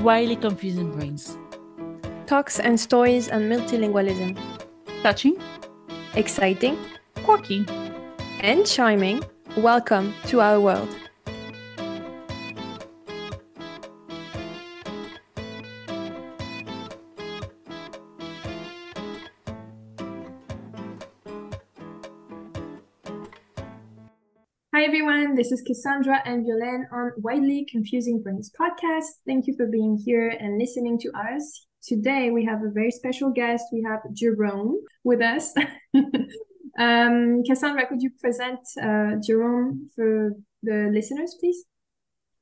Wildly Confusing Brains. Talks and stories on multilingualism. Touching, Exciting quirky. and charming. Welcome to our world. This is Cassandra and Violaine on Widely Confusing Brains podcast. Thank you for being here and listening to us. Today we have a very special guest. We have Jerome with us. um, Cassandra, could you present uh, Jerome for the listeners, please?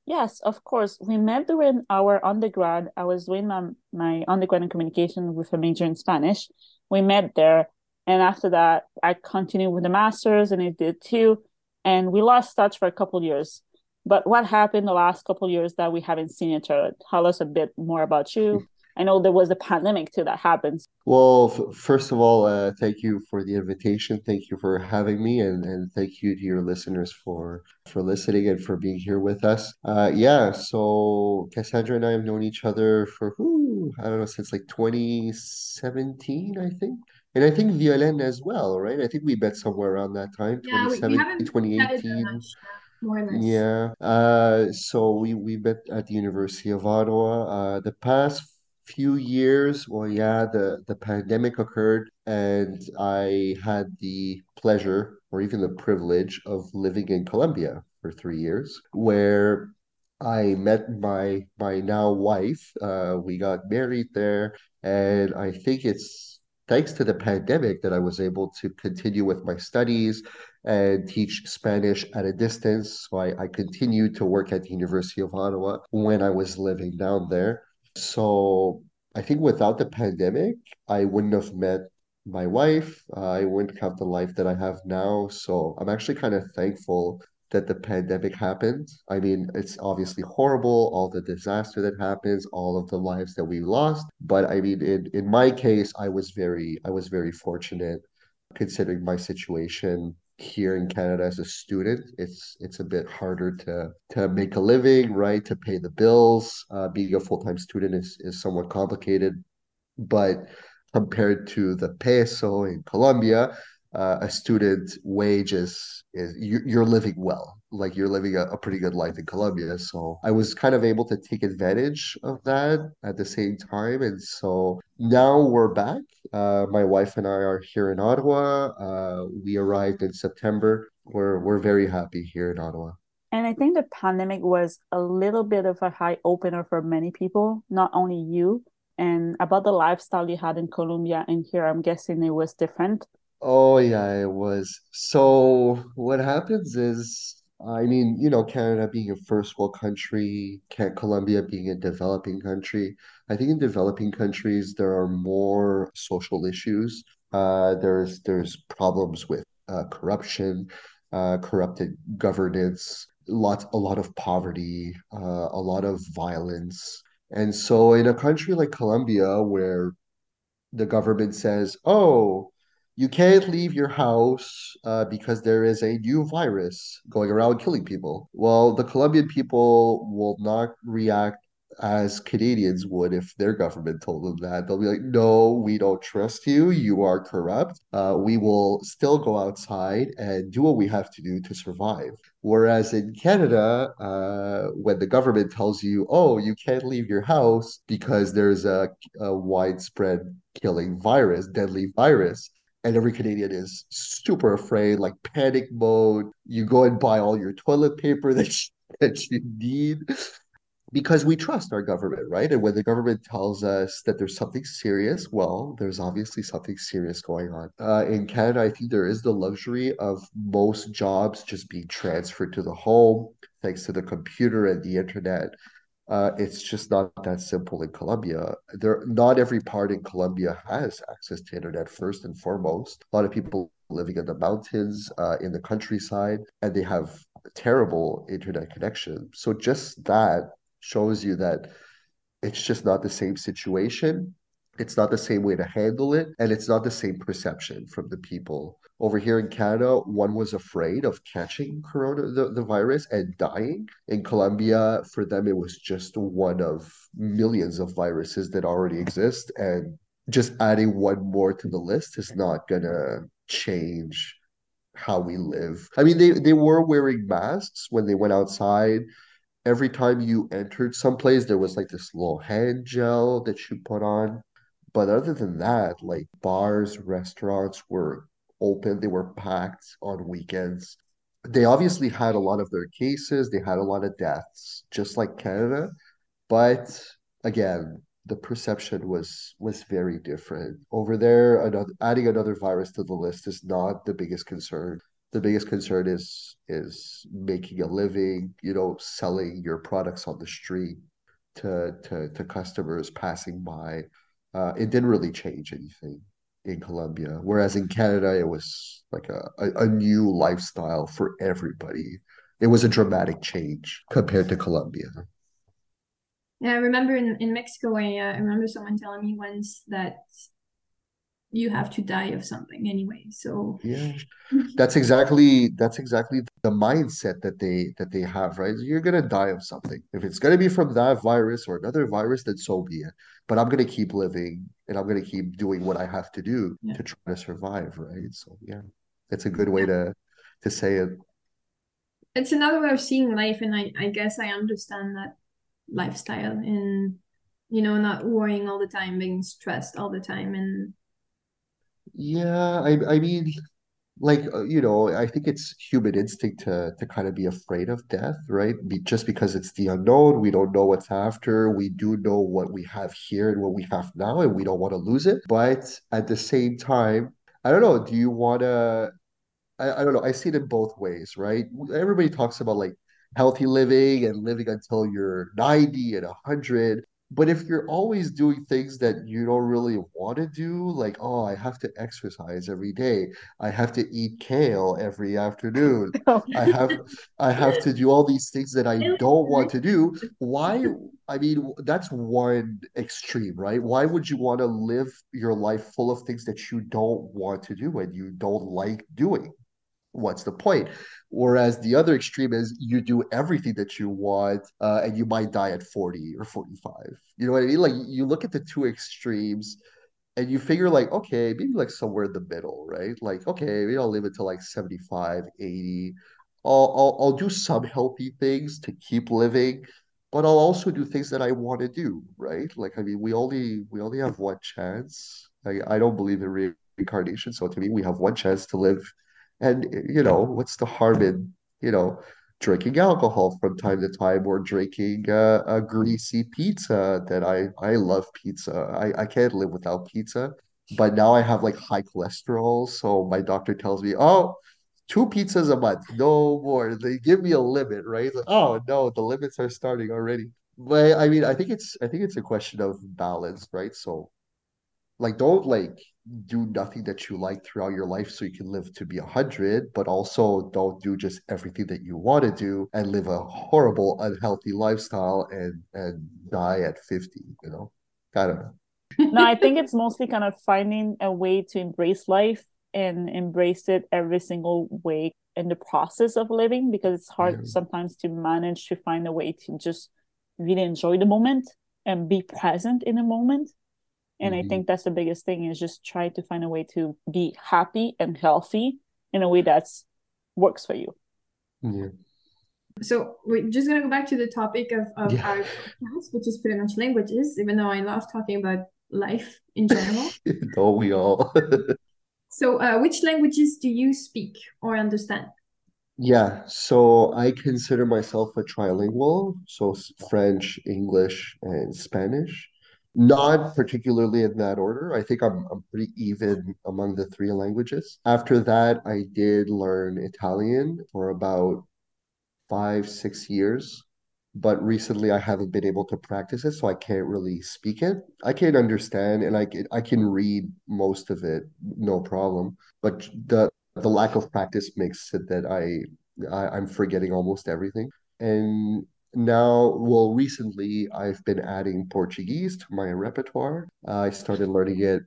Yes, of course. We met during our undergrad. I was doing my, my undergrad in communication with a major in Spanish. We met there. And after that, I continued with the master's and I did too. And we lost touch for a couple years. But what happened the last couple years that we haven't seen each other? Tell us a bit more about you. I know there was the pandemic too that happened. Well, f- first of all, uh, thank you for the invitation. Thank you for having me, and, and thank you to your listeners for for listening and for being here with us. Uh, yeah, so Cassandra and I have known each other for who I don't know since like 2017, I think. And I think Violaine as well, right? I think we met somewhere around that time, Yeah, we, we 2017, haven't chatted that 2018. much, yeah, more or less. Yeah. Uh, so we we met at the University of Ottawa. Uh, the past few years, well, yeah, the the pandemic occurred, and I had the pleasure or even the privilege of living in Colombia for three years, where I met my my now wife. Uh, we got married there, and I think it's thanks to the pandemic that I was able to continue with my studies and teach Spanish at a distance. So I, I continued to work at the University of Ottawa when I was living down there. So I think without the pandemic, I wouldn't have met my wife. Uh, I wouldn't have the life that I have now. So I'm actually kind of thankful that the pandemic happened. I mean, it's obviously horrible, all the disaster that happens, all of the lives that we lost. But I mean, in in my case, I was very I was very fortunate considering my situation here in Canada as a student. It's it's a bit harder to to make a living, right? To pay the bills. Uh, being a full-time student is is somewhat complicated but compared to the peso in Colombia, uh, a student wage is is you, you're living well, like you're living a, a pretty good life in Colombia. So I was kind of able to take advantage of that at the same time, and so now we're back. Uh, my wife and I are here in Ottawa. Uh, we arrived in September. We're we're very happy here in Ottawa. And I think the pandemic was a little bit of a high opener for many people, not only you. And about the lifestyle you had in Colombia and here, I'm guessing it was different. Oh yeah, it was. So what happens is, I mean, you know, Canada being a first world country, Can Colombia being a developing country. I think in developing countries there are more social issues. Uh, there's there's problems with uh, corruption, uh, corrupted governance, lots a lot of poverty, uh, a lot of violence. And so in a country like Colombia, where the government says, "Oh, you can't leave your house uh, because there is a new virus going around killing people." Well, the Colombian people will not react as Canadians would if their government told them that. They'll be like, "No, we don't trust you. You are corrupt. Uh, we will still go outside and do what we have to do to survive." Whereas in Canada, uh, when the government tells you, "Oh, you can't leave your house because there's a, a widespread killing virus, deadly virus. And every Canadian is super afraid, like panic mode. You go and buy all your toilet paper that you, that you need because we trust our government, right? And when the government tells us that there's something serious, well, there's obviously something serious going on. Uh, in Canada, I think there is the luxury of most jobs just being transferred to the home thanks to the computer and the internet. Uh, it's just not that simple in Colombia. There, not every part in Colombia has access to internet first and foremost. A lot of people living in the mountains, uh, in the countryside, and they have terrible internet connection. So just that shows you that it's just not the same situation. It's not the same way to handle it, and it's not the same perception from the people. Over here in Canada, one was afraid of catching corona, the, the virus, and dying. In Colombia, for them, it was just one of millions of viruses that already exist. And just adding one more to the list is not gonna change how we live. I mean, they, they were wearing masks when they went outside every time you entered someplace, there was like this little hand gel that you put on. But other than that, like bars, restaurants were open, they were packed on weekends. They obviously had a lot of their cases, they had a lot of deaths, just like Canada. But again, the perception was was very different. Over there, another adding another virus to the list is not the biggest concern the biggest concern is is making a living, you know, selling your products on the street to to to customers passing by. Uh, it didn't really change anything in Colombia, whereas in Canada it was like a, a, a new lifestyle for everybody. It was a dramatic change compared to Colombia. Yeah, I remember in, in Mexico, I, uh, I remember someone telling me once that you have to die of something anyway so. Yeah. That's exactly that's exactly the mindset that they that they have right? You're gonna die of something. If it's gonna be from that virus or another virus then so be it. But i'm gonna keep living and i'm gonna keep doing what i have to do yeah. to try to survive right? So yeah. It's a good way to to say it. It's another way of seeing life and i i guess i understand that lifestyle and you know not worrying all the time being stressed all the time and yeah, I I mean, like uh, you know, I think it's human instinct to to kind of be afraid of death, right? Be, just because it's the unknown, we don't know what's after. We do know what we have here and what we have now, and we don't want to lose it. But at the same time, I don't know. Do you want to? I, I don't know. I see it in both ways, right? Everybody talks about like healthy living and living until you're 90 and 100. But if you're always doing things that you don't really want to do, like, oh, I have to exercise every day. I have to eat kale every afternoon. Oh, I have I have to do all these things that I don't want to do. Why? I mean, that's one extreme, right? Why would you want to live your life full of things that you don't want to do and you don't like doing? What's the point? Whereas the other extreme is you do everything that you want, uh, and you might die at 40 or 45. You know what I mean? Like you look at the two extremes and you figure like, okay, maybe like somewhere in the middle, right? Like, okay, maybe I'll live until like 75, 80. I'll, I'll, I'll do some healthy things to keep living, but I'll also do things that I want to do, right? Like, I mean, we only we only have one chance. I, I don't believe in reincarnation. So to me, we have one chance to live and, you know, what's the harm in, you know, drinking alcohol from time to time or drinking uh, a greasy pizza that I, I love pizza. I, I can't live without pizza. But now I have like high cholesterol. So my doctor tells me, oh, two pizzas a month, no more. They give me a limit, right? Like, oh no, the limits are starting already. But I mean, I think it's I think it's a question of balance, right? So like don't like do nothing that you like throughout your life so you can live to be a hundred, but also don't do just everything that you want to do and live a horrible, unhealthy lifestyle and and die at 50, you know? I don't know. no, I think it's mostly kind of finding a way to embrace life and embrace it every single way in the process of living because it's hard yeah. sometimes to manage to find a way to just really enjoy the moment and be present in the moment and mm-hmm. i think that's the biggest thing is just try to find a way to be happy and healthy in a way that's works for you yeah so we're just gonna go back to the topic of, of yeah. our podcast, which is pretty much languages, even though I love talking about life in general. Don't we all? so uh, which languages do you speak or understand? Yeah, so I consider myself a trilingual, so French, English, and Spanish. Not particularly in that order. I think I'm I'm pretty even among the three languages. After that, I did learn Italian for about five, six years. But recently I haven't been able to practice it, so I can't really speak it. I can understand and I can I can read most of it, no problem. But the the lack of practice makes it that I, I I'm forgetting almost everything. And now, well, recently I've been adding Portuguese to my repertoire. Uh, I started learning it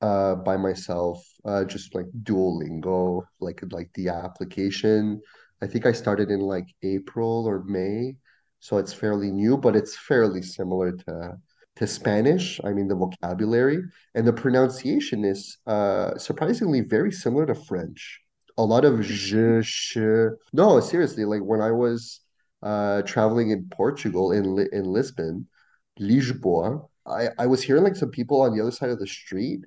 uh, by myself, uh, just like Duolingo, like like the application. I think I started in like April or May, so it's fairly new, but it's fairly similar to to Spanish. I mean, the vocabulary and the pronunciation is uh, surprisingly very similar to French. A lot of je, she. No, seriously, like when I was uh, traveling in Portugal in in Lisbon, Lisboa, I, I was hearing like some people on the other side of the street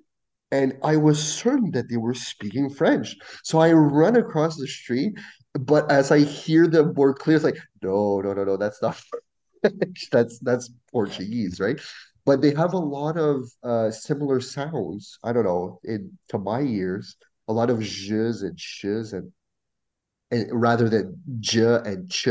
and I was certain that they were speaking French. So I run across the street, but as I hear the word clear, it's like, no, no, no, no, that's not French. That's that's Portuguese, right? But they have a lot of uh, similar sounds. I don't know, in to my ears, a lot of zhs and shs and and rather than j and ch,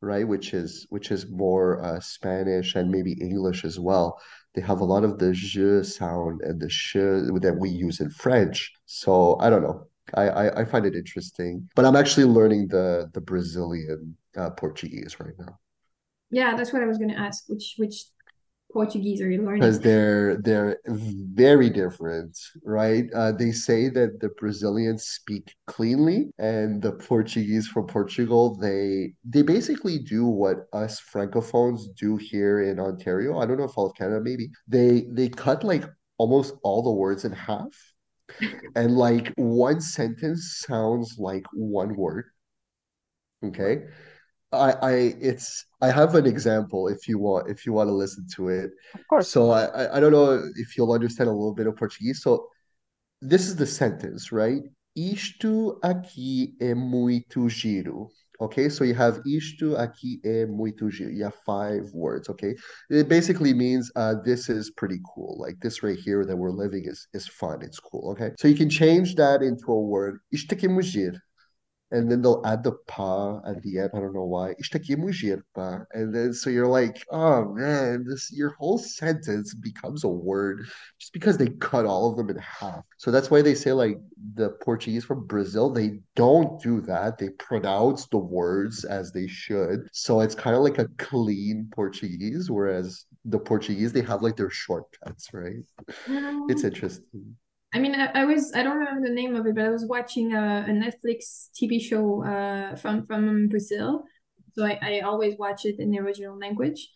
right? Which is which is more uh, Spanish and maybe English as well. They have a lot of the je sound and the sh that we use in French. So I don't know. I, I, I find it interesting, but I'm actually learning the the Brazilian uh, Portuguese right now. Yeah, that's what I was going to ask. Which which Portuguese are you learning? because they're they're very different, right? Uh, they say that the Brazilians speak cleanly, and the Portuguese from Portugal they they basically do what us Francophones do here in Ontario. I don't know if all of Canada maybe they they cut like almost all the words in half, and like one sentence sounds like one word. Okay, I, I it's I have an example if you want if you want to listen to it. Of course. So I I don't know if you'll understand a little bit of Portuguese. So this is the sentence, right? Isto aqui é muito giro. Okay, so you have isto aqui é muito giro. You have five words, okay? It basically means uh this is pretty cool. Like this right here that we're living is is fun, it's cool, okay? So you can change that into a word. Isto aqui é muito giro and then they'll add the pa at the end. I don't know why. Isto aqui é muito pá. And then so you're like, oh man, this your whole sentence becomes a word just because they cut all of them in half. So that's why they say like the Portuguese from Brazil, they don't do that. They pronounce the words as they should. So it's kind of like a clean Portuguese, whereas the Portuguese they have like their shortcuts, right? It's Um, interesting. I mean, I, I was I don't remember the name of it, but I was watching a, a Netflix TV show uh from from Brazil. So I, I always watch it in the original language.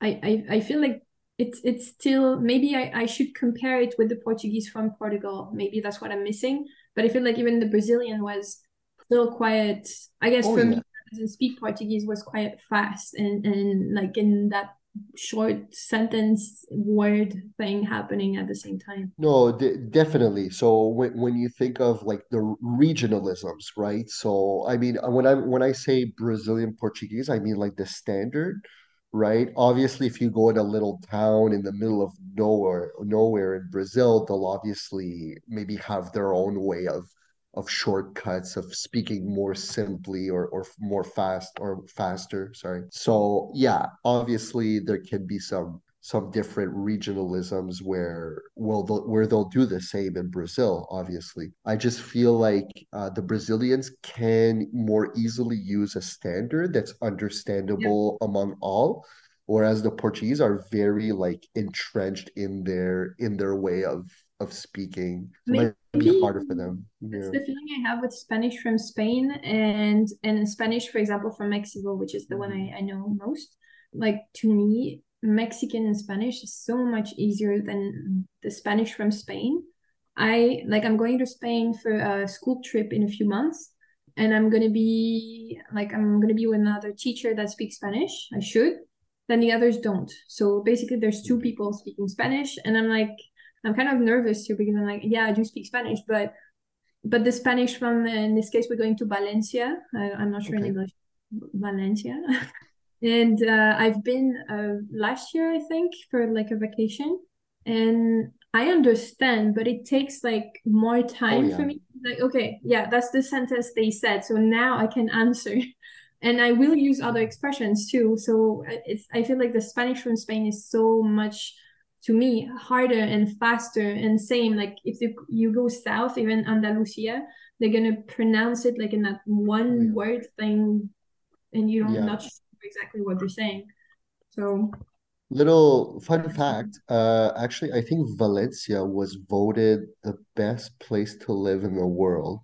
I, I, I feel like it's it's still maybe I, I should compare it with the Portuguese from Portugal. Maybe that's what I'm missing. But I feel like even the Brazilian was still quite I guess Oh for me yeah. that doesn't speak Portuguese was quite fast and, and like in that short sentence word thing happening at the same time. No, de definitely. So when when you think of like the regionalisms, right? So I mean, uh, when I when I say Brazilian Portuguese, I mean like the standard, right? Obviously, if you go in a little town in the middle of nowhere, nowhere in Brazil, they'll obviously maybe have their own way of of shortcuts of speaking more simply or or more fast or faster, sorry. So yeah, obviously there can be some some different regionalisms where well they'll, where they'll do the same in Brazil, obviously. I just feel like uh, the Brazilians can more easily use a standard that's Yeah. understandable among all, whereas the Portuguese are very like entrenched in their in their way of of speaking. It might be harder for them. That's the feeling I have with Spanish from Spain and and Spanish, for example, from Mexico, which is the one. I, mm-hmm. I know most. Like to me, Mexican and Spanish is so much easier than the Spanish from Spain. I like I'm going to Spain for a school trip in a few months, and I'm gonna be like I'm gonna be with another teacher that speaks Spanish. I should. Then the others don't. So basically, there's two mm-hmm. people speaking Spanish, and I'm like, I'm kind of nervous here because I'm like, yeah, I do speak Spanish, but but the Spanish from in this case we're going to Valencia. I, I'm not sure in English. Valencia. And uh, I've been uh, last year, I think, for like a vacation. And I understand, but it takes like more Oh time for me. Like, okay, yeah, that's the sentence they said. So now I can answer. And I will use other expressions too. So uh, it's I feel like the Spanish from Spain is so much to me harder and faster and same like if you, you go south even Andalusia they're gonna pronounce it like in that one yeah. word thing and you don't Yeah. not exactly what you're saying. So Little fun fact, uh, actually, I think Valencia was voted the best place to live in the world.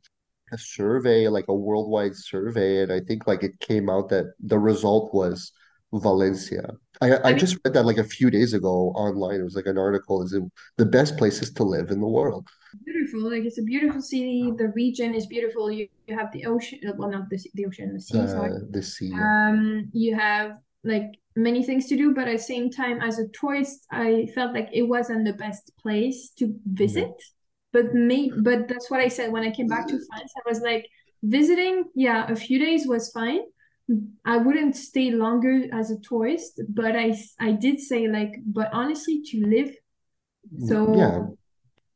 A survey, like a worldwide survey, and I think like it came out that the result was Valencia. I I I mean, just read that like a few days ago online. It was like an article, is it the best places to live in the world? beautiful. Like it's a beautiful city. The region is beautiful. You, you have the ocean. uh, Well, not the the ocean, the sea. Sorry. The sea. yeah. Um, you have like many things to do, but at the same time, as a tourist, I felt like it wasn't the best place to visit. But me, but that's what I said when I came back to France. I was like, visiting, yeah, a few days was fine. I wouldn't stay longer as a tourist, but I I did say like, but honestly, to live, So Yeah.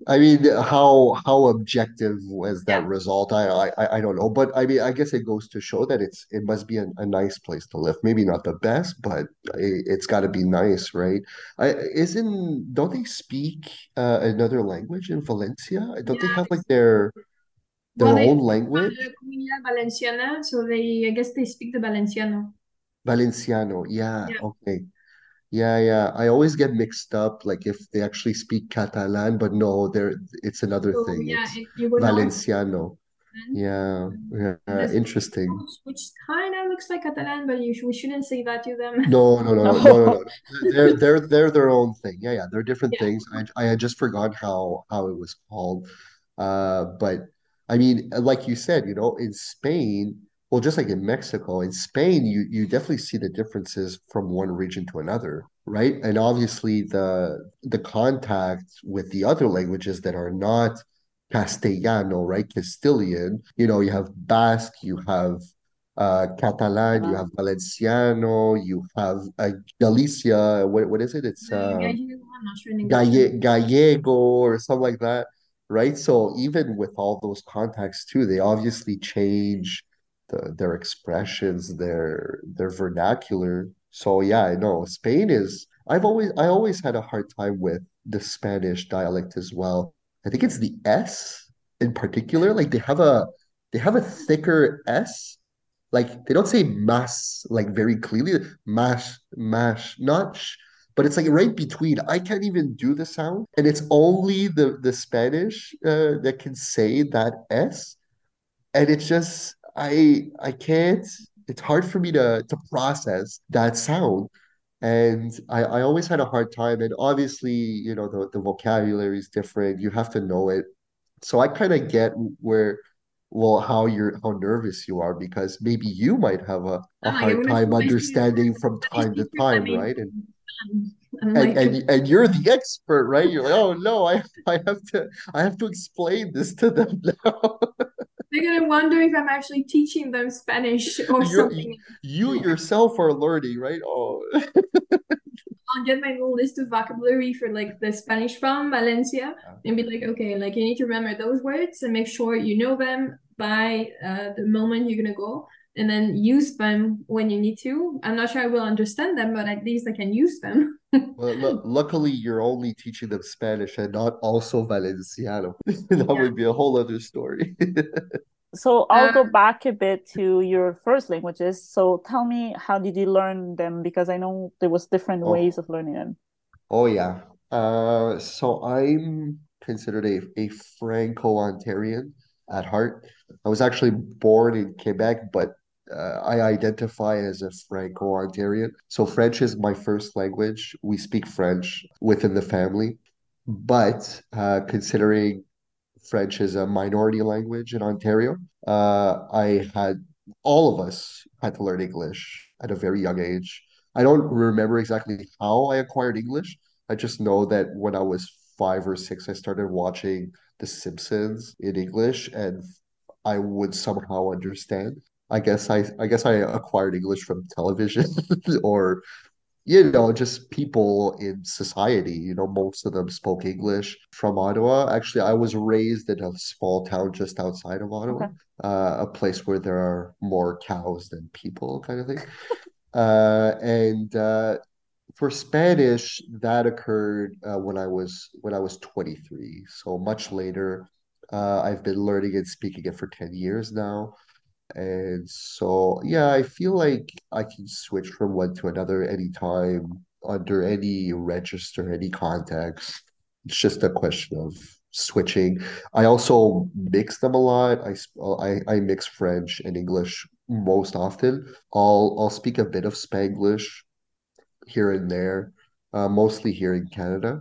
I mean, how how objective was that yeah, result? I, I I don't know, but I mean, I guess it goes to show that it's it must be a, a nice place to live. Maybe not the best, but it, it's got to be nice, right? I isn't don't they speak uh, another language in Valencia? Don't they have like their their they own have language? the Valenciana, so they I guess they speak the Valenciano. Valenciano. Yeah, Yeah. okay. Yeah, yeah. I always get mixed up, like if they actually speak Catalan, but no, there it's another So thing. yeah, It's if you go north, Valenciano. Yeah, yeah, the interesting. which kind of looks like Catalan, but you we shouldn't say that to them. No, no, no, no, no, no, No. no. They're they're they're their own thing. Yeah, yeah. They're different Yeah. things. I I had just forgot how how it was called. Uh, but I mean, like you said, you know, in Spain, well, just like in Mexico, in Spain, you you definitely see the differences from one region to another, right? And obviously the the contact with the other languages that are not Castellano, right? Castilian, you know, you have Basque, you have uh, Catalan, you Uh, have Valenciano, you have uh, Galicia. What what is it? It's uh, Gallego, I'm not sure in English. Galle Gallego or something like that, right? So even with all those contacts too, they obviously change the, their expressions, their their vernacular. So yeah, I know Spain is. I've always I always had a hard time with the Spanish dialect as well. I think it's the S in particular. Like they have a they have a thicker S like they don't say mass like very clearly. Mash, mash, not sh, but it's like right between. I can't even do the sound, and it's only the the Spanish uh, that can say that S, and it's just I I can't. It's hard for me to to process that sound. And I, I always had a hard time. And obviously, you know, the, the vocabulary is different. You have to know it. So I kind of get where, well, how you're how nervous you are because maybe you might have a, a like, hard time understanding from time to time, right? And and like, and and you're the expert, right? You're like, oh no, I I have to I have to explain this to them now. they're gonna wonder if I'm actually teaching them Spanish or You're something. you yourself are learning, right? Oh, I'll get my little list of vocabulary for like the Spanish from Valencia and be like, okay, like you need to remember those words and make sure you know them by uh, the moment you're gonna go, and then use them when you need to. I'm not sure I will understand them, but at least I can use them. Well, lu luckily you're only teaching them Spanish and not also Valenciano. That Yeah. would be a whole other story. So I'll Uh, go back a bit to your first languages. So tell me, how did you learn them? Because I know there was different Oh, ways of learning them. oh yeah. Uh, so I'm considered a, a Franco-Ontarian at heart. I was actually born in Quebec, but uh, I identify as a Franco-Ontarian. So French is my first language. We speak French within the family. But uh, considering French is a minority language in Ontario. Uh, I had all of us had to learn English at a very young age. I don't remember exactly how I acquired English. I just know that when I was five or six, I started watching The Simpsons in English, and I would somehow understand. I guess I I guess I acquired English from television or you know, just people in society. You know, most of them spoke English from Ottawa. Actually, I was raised in a small town just outside of Ottawa, Okay. uh, a place where there are more cows than people, kind of thing. Uh, and uh, for Spanish, that occurred uh, when I was when I was 23, so much later. Uh, I've been learning and speaking it for 10 years now. And so, yeah, I feel like I can switch from one to another anytime, under any register, any context. It's just a question of switching. I also mix them a lot. I uh, I, I mix French and English most often. I'll I'll speak a bit of Spanglish here and there, uh, mostly here in Canada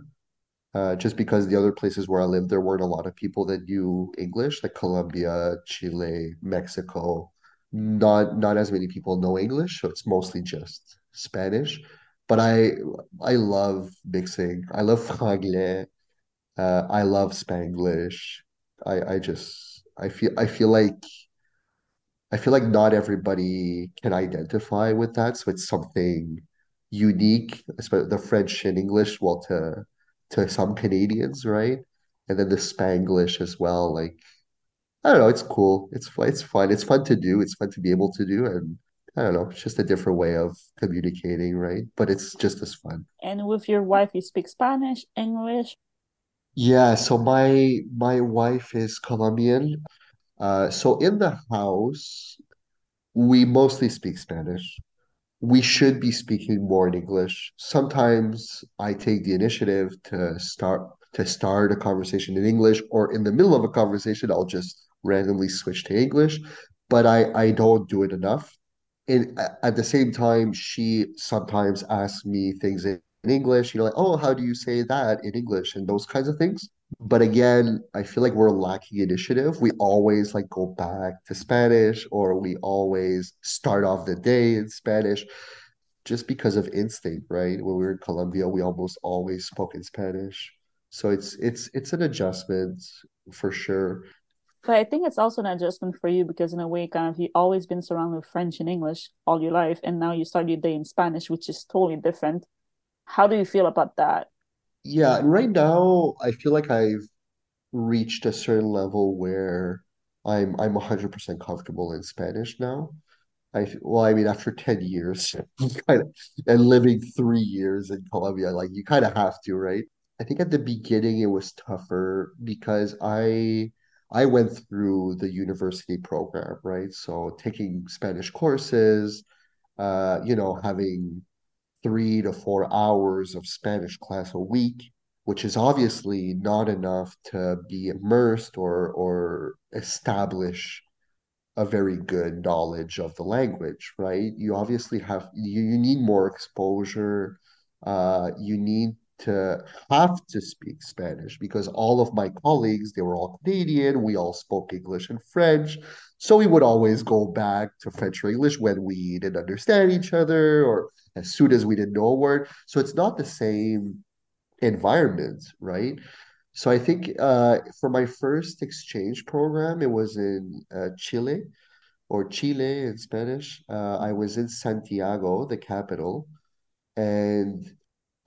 uh, just because the other places where I lived, there weren't a lot of people that knew English, like Colombia, Chile, Mexico. Not not as many people know English, so it's mostly just Spanish. But I I love mixing. I love franglais. Uh, I love Spanglish. I I just I feel I feel like I feel like not everybody can identify with that, so it's something unique, especially the French and English, well, to to some Canadians, right? And then the Spanglish as well. Like, I don't know, it's cool. It's it's fun. It's fun to do. It's fun to be able to do, and I don't know, it's just a different way of communicating, right? But it's just as fun. And with your wife, you speak Spanish, English. Yeah, so my my wife is Colombian. Uh, so in the house, we mostly speak Spanish. We should be speaking more in English. Sometimes I take the initiative to start to start a conversation in English, or in the middle of a conversation, I'll just randomly switch to English, but I I don't do it enough. And at the same time, she sometimes asks me things in English, you know, like, oh, how do you say that in English and those kinds of things. But again, I feel like we're lacking initiative. We always like go back to Spanish or we always start off the day in Spanish just because of instinct, right? When we were in Colombia, we almost always spoke in Spanish. So it's it's it's an adjustment for sure. But I think it's also an adjustment for you because in a way, kind of you always been surrounded with French and English all your life, and now you start your day in Spanish, which is totally different. How do you feel about that? Yeah, right now I feel like I've reached a certain level where I'm I'm 100% comfortable in Spanish now. I well, I mean, after 10 years kind of, and living three years in Colombia, like you kind of have to, right? I think at the beginning it was tougher because I I went through the university program, right? So taking Spanish courses, uh, you know, having three to four hours of Spanish class a week, which is obviously not enough to be immersed or or establish a very good knowledge of the language, right? You obviously have you, you need more exposure. Uh, you need to have to speak Spanish because all of my colleagues, they were all Canadian. We all spoke English and French. So we would always go back to French or English when we didn't understand each other or as soon as we didn't know a word. So it's not the same environment, right? So I think uh, for my first exchange program, it was in uh, Chile or Chile in Spanish. Uh, I was in Santiago, the capital, and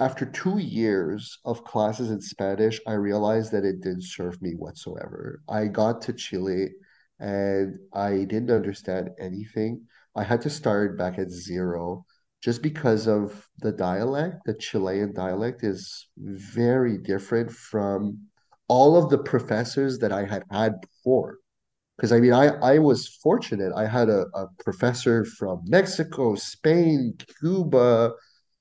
after two years of classes in Spanish, I realized that it didn't serve me whatsoever. I got to Chile and I didn't understand anything. I had to start back at zero just because of the dialect. The Chilean dialect is very different from all of the professors that I had had before. Because I mean, I, I was fortunate. I had a, a professor from Mexico, Spain, Cuba,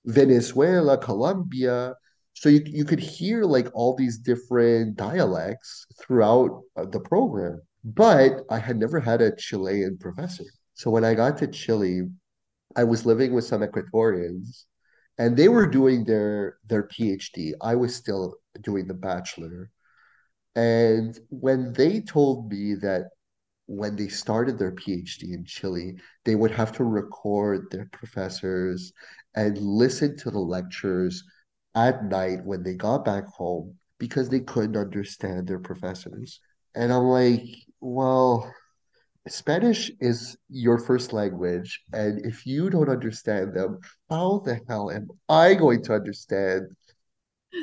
Venezuela, Colombia. So you, you could hear like all these different dialects throughout uh, the program. But I had never had a Chilean professor. So when I got to Chile, I was living with some Ecuadorians and they were doing their their PhD. I was still doing the bachelor. And when they told me that when they started their PhD in Chile, they would have to record their professors and listen to the lectures at night when they got back home because they couldn't understand their professors. And I'm like, well, Spanish is your first language, and if you don't understand them, how the hell am I going to understand?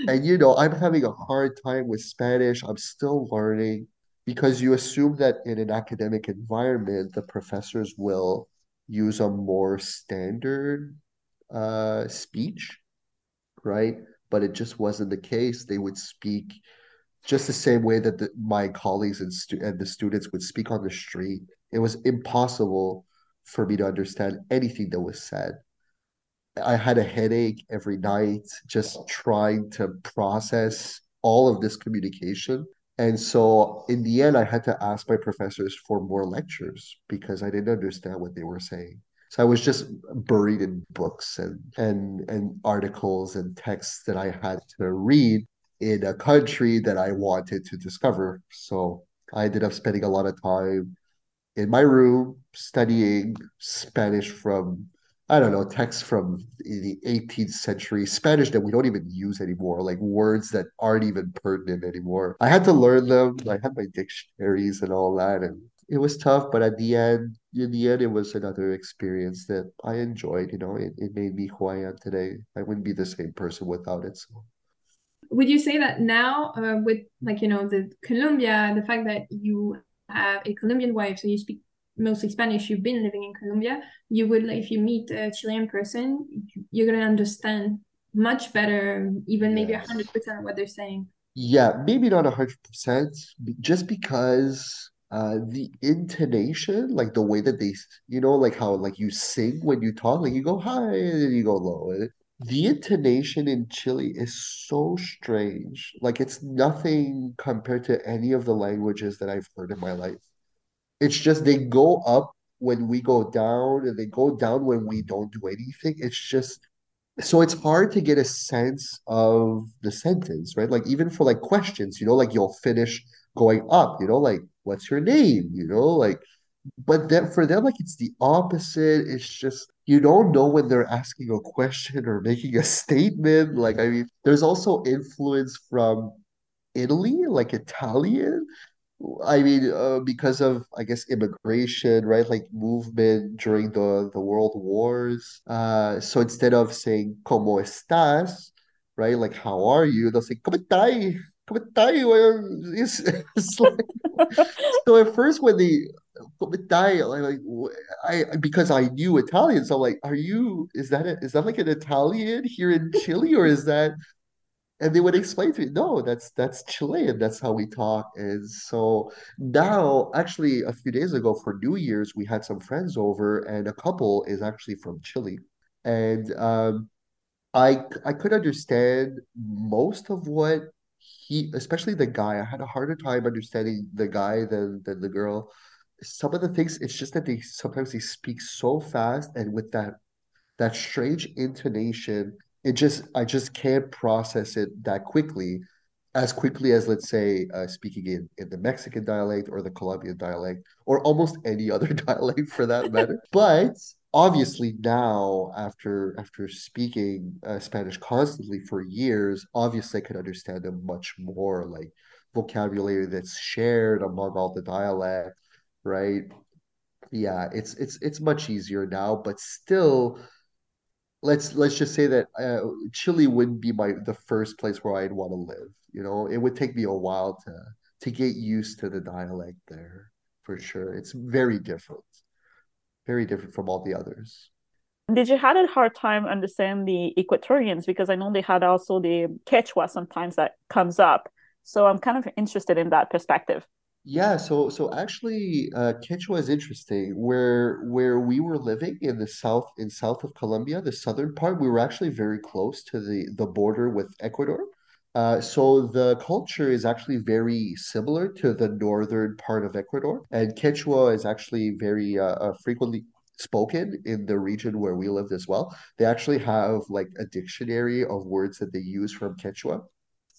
And you know, I'm having a hard time with Spanish. I'm still learning because you assume that in an academic environment, the professors will use a more standard uh, speech, right? But it just wasn't the case. They would speak just the same way that the, my colleagues and, stu and the students would speak on the street. it was impossible for me to understand anything that was said. I had a headache every night just trying to process all of this communication. And so in the end, I had to ask my professors for more lectures because I didn't understand what they were saying. So I was just buried in books and and and articles and texts that I had to read in a country that I wanted to discover. So I ended up spending a lot of time in my room studying Spanish from, I don't know, texts from the 18th century, Spanish that we don't even use anymore, like words that aren't even pertinent anymore. I had to learn them. I had my dictionaries and all that, and it was tough, but at the end, in the end, it was another experience that I enjoyed. You know, it, it made me who I am today. I wouldn't be the same person without it. So would you say that now uh, with like you know the Colombia the fact that you have a Colombian wife so you speak mostly Spanish you've been living in Colombia you would like if you meet a Chilean person you're gonna understand much better even maybe a hundred percent of what they're saying yeah maybe not a hundred percent just because uh the intonation like the way that they you know like how like you sing when you talk like you go high and then you go low the intonation in Chile is so strange. Like it's nothing compared to any of the languages that I've heard in my life. It's just they go up when we go down and they go down when we don't do anything. It's just so it's hard to get a sense of the sentence, right? Like even for like questions, you know, like you'll finish going up, you know, like what's your name? You know, like but then for them, like it's the opposite. It's just you don't know when they're asking a question or making a statement. Like, I mean, there's also influence from Italy, like Italian. I mean, uh, because of I guess immigration, right? Like movement during the the world wars. Uh, so instead of saying "Cómo estás," right? Like how are you? They'll say "Cómo estás?" "Cómo estás?" It's, it's like so at first when they die like I because I knew Italian, so I'm like, are you is that a, is that like an Italian here in Chile or is that and they would explain to me, no, that's that's Chilean. That's how we talk. And so now, actually, a few days ago for New Year's, we had some friends over, and a couple is actually from Chile. And um, I I could understand most of what he, especially the guy. I had a harder time understanding the guy than than the girl. Some of the things, it's just that they sometimes they speak so fast and with that that strange intonation it just I just can't process it that quickly, as quickly as let's say uh, speaking in in the Mexican dialect or the Colombian dialect or almost any other dialect for that matter. But obviously now after after speaking uh, Spanish constantly for years, obviously I could understand them much more like vocabulary that's shared among all the dialect, right? Yeah, it's it's it's much easier now, but still let's let's just say that uh, Chile wouldn't be my the first place where I'd want to live. You know, it would take me a while to to get used to the dialect there for sure. It's very different, very different from all the others. Did you had a hard time understanding the Ecuadorians because I know they had also the Quechua sometimes that comes up. So I'm kind of interested in that perspective. Yeah, so so actually, uh, Quechua is interesting. Where where we were living in the south in south of Colombia, the southern part, we were actually very close to the the border with Ecuador. Uh, so the culture is actually very similar to the northern part of Ecuador, and Quechua is actually very uh, uh, frequently spoken in the region where we lived as well. They actually have like a dictionary of words that they use from Quechua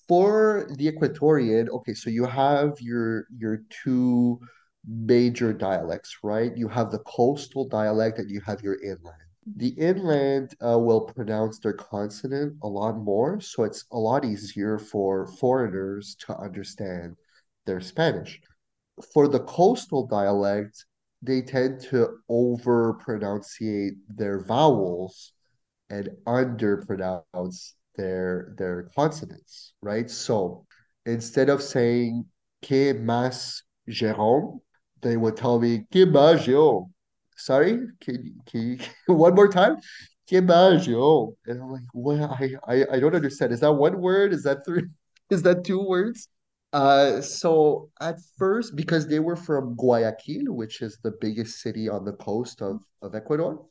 for the Ecuadorian, okay, so you have your your two major dialects, right? You have the coastal dialect and you have your inland. The inland uh, will pronounce their consonant a lot more, so it's a lot easier for foreigners to understand their Spanish. For the coastal dialect, they tend to over pronunciate their vowels and under pronounce their their consonants, right? So instead of saying que más Jérôme, they would tell me que más Jérôme. Sorry, can, can you, one more time? Que más And I'm like, what? I, I I don't understand. Is that one word? Is that three? Is that two words? Uh, so at first, because they were from Guayaquil, which is the biggest city on the coast of, of Ecuador.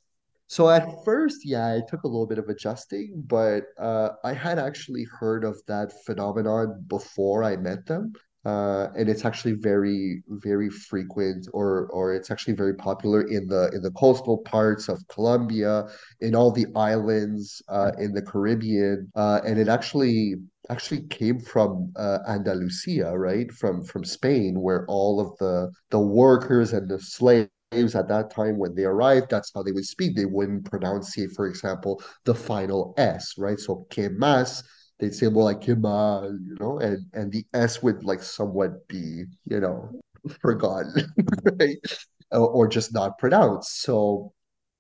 So at first, yeah, it took a little bit of adjusting, but uh, I had actually heard of that phenomenon before I met them. Uh, and it's actually very, very frequent, or or it's actually very popular in the in the coastal parts of Colombia, in all the islands, uh, in the Caribbean, uh, and it actually actually came from uh, Andalusia, right? From from Spain, where all of the the workers and the slaves at that time when they arrived, that's how they would speak. They wouldn't pronounce, for example, the final S, right? So que más, they'd say more like mal, you know, and and the S would like somewhat be, you know, forgotten, right? Or, or just not pronounced. So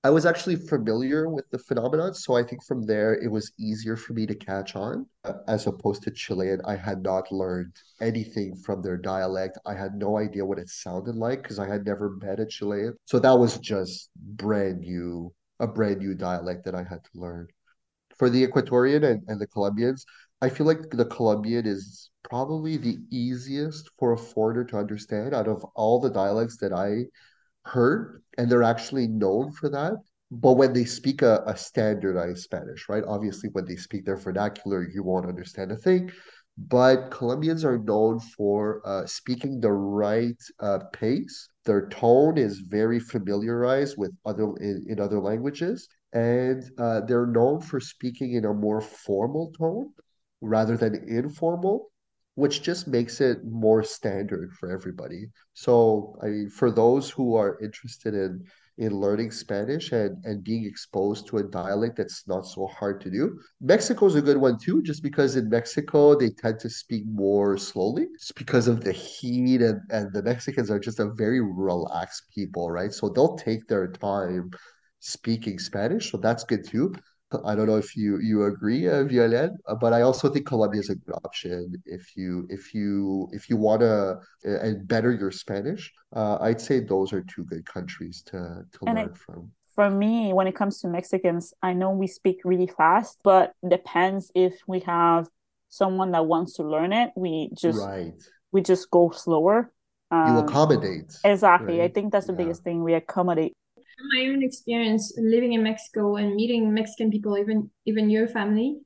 I was actually familiar with the phenomenon, so I think from there it was easier for me to catch on. Uh, As opposed to Chilean, I had not learned anything from their dialect. I had no idea what it sounded like because I had never met a Chilean. So that was just brand new, a brand new dialect that I had to learn. For the Ecuadorian and, and the Colombians, I feel like the Colombian is probably the easiest for a foreigner to understand out of all the dialects that I heard and they're actually known for that. But when they speak a, a standardized Spanish, right? Obviously, when they speak their vernacular, you won't understand a thing. But Colombians are known for uh, speaking the right uh, pace. Their tone is very familiarized with other in, in other languages, and uh, they're known for speaking in a more formal tone rather than informal which just makes it more standard for everybody. So, I mean, for those who are interested in in learning Spanish and and being exposed to a dialect that's not so hard to do, Mexico's a good one too, just because in Mexico they tend to speak more slowly. It's because of the heat and and the Mexicans are just a very relaxed people, right? So they'll take their time speaking Spanish, so that's good too. I don't know if you you agree, uh, uh, but I also think Colombia is a good option if you if you if you want to uh, and better your Spanish. Uh, I'd say those are two good countries to to And learn from. for me, when it comes to Mexicans, I know we speak really fast, but depends if we have someone that wants to learn it, we just Right. we just go slower. You Um, accommodate, exactly. I think that's the Yeah. biggest thing. We accommodate. From my own experience living in Mexico and meeting Mexican people, even even your family,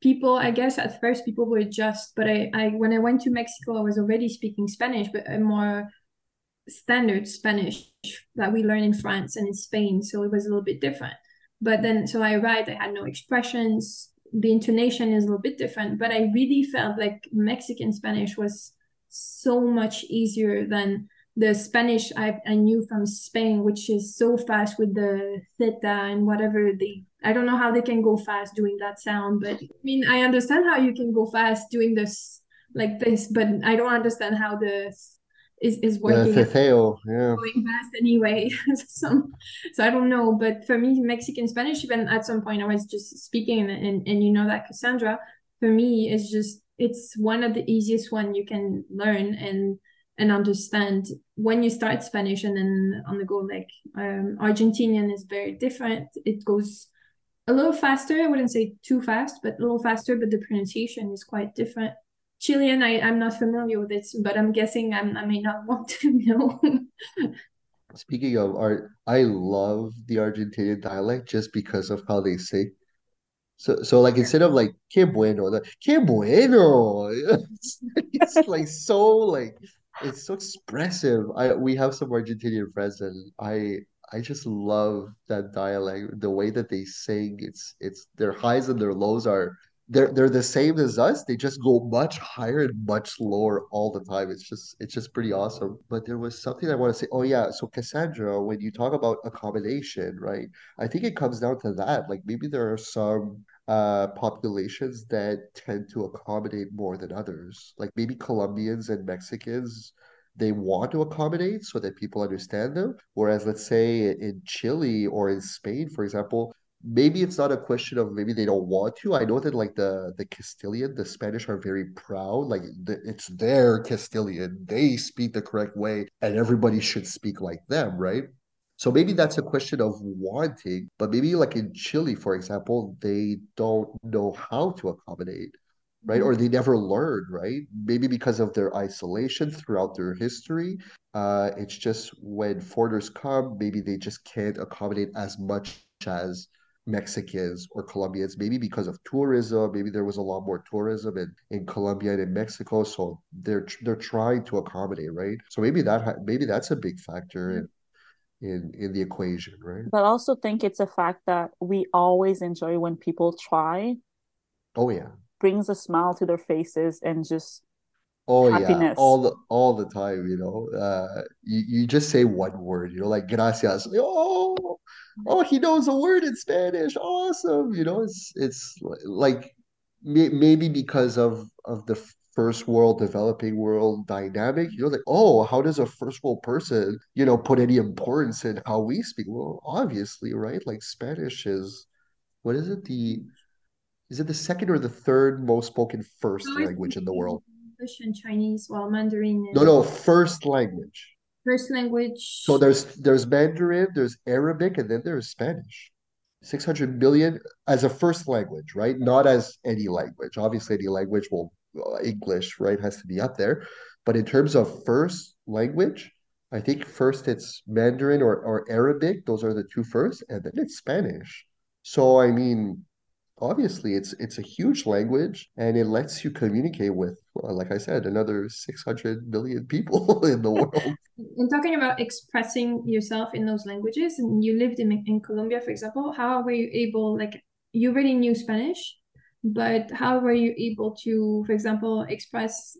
people, I guess at first people were just, but I, I when I went to Mexico, I was already speaking Spanish, but a more standard Spanish that we learn in France and in Spain. So it was a little bit different. But then, so I arrived, I had no expressions. The intonation is a little bit different, but I really felt like Mexican Spanish was so much easier than the Spanish I, I knew from Spain, which is so fast with the theta and whatever they, I don't know how they can go fast doing that sound, but I mean, I understand how you can go fast doing this like this, but I don't understand how the is, is working. The working yeah. going fast anyway. so, so I don't know. But for me, Mexican Spanish, even at some point, I was just speaking, and, and, and you know that Cassandra, for me, is just it's one of the easiest one you can learn and and understand when you start Spanish and then on the go. Like um, Argentinian is very different. It goes a little faster. I wouldn't say too fast, but a little faster. But the pronunciation is quite different. Chilean, I, I'm not familiar with it, but I'm guessing I'm, I may not want to know. Speaking of art, I love the Argentinian dialect just because of how they say. So, so like instead of like "qué bueno," like "qué bueno," it's, it's like so like it's so expressive. I we have some Argentinian friends, and I I just love that dialect, the way that they sing. It's it's their highs and their lows are they're they're the same as us. They just go much higher and much lower all the time. It's just it's just pretty awesome. But there was something I want to say. Oh yeah, so Cassandra, when you talk about accommodation, right? I think it comes down to that. Like maybe there are some uh, populations that tend to accommodate more than others. Like maybe Colombians and Mexicans, they want to accommodate so that people understand them. Whereas, let's say in Chile or in Spain, for example, maybe it's not a question of maybe they don't want to. I know that like the the Castilian, the Spanish are very proud. Like the, it's their Castilian. They speak the correct way, and everybody should speak like them, right? So maybe that's a question of wanting, but maybe like in Chile, for example, they don't know how to accommodate. right? Or they never learned, right? Maybe because of their isolation throughout their history. Uh, it's just when foreigners come, maybe they just can't accommodate as much as Mexicans or Colombians, maybe because of tourism. Maybe there was a lot more tourism in, in Colombia and in Mexico, so they're they're trying to accommodate, right? So maybe that maybe that's a big factor in in in the equation, right? But I also think it's a fact that we always enjoy when people try. Oh yeah. Brings a smile to their faces and just Oh yeah, all the all the time, you know. Uh you, you just say one word, you know, like gracias. Oh, oh, he knows a word in Spanish. Awesome. You know, it's it's like maybe because of of the first world developing world dynamic, you know, like, oh, how does a first world person, you know, put any importance in how we speak? Well, obviously, right? Like Spanish is what is it? The is it the second or the third most spoken first it's language in the world? English and Chinese, while Mandarin is... No, no, first language. first language So there's there's Mandarin, there's Arabic, and then there's Spanish. 600 million as a first language, right? Not as any language. Obviously, any language will English, right, has to be up there. But in terms of first language, I think first it's Mandarin or, or Arabic. Those are the two first, and then it's Spanish. So I mean, obviously it's it's a huge language and it lets you communicate with, like I said, another 600 million people in the world. And talking about expressing yourself in those languages, and you lived in in Colombia, for example, how were you able, like, you already knew Spanish, but how were you able to, for example, express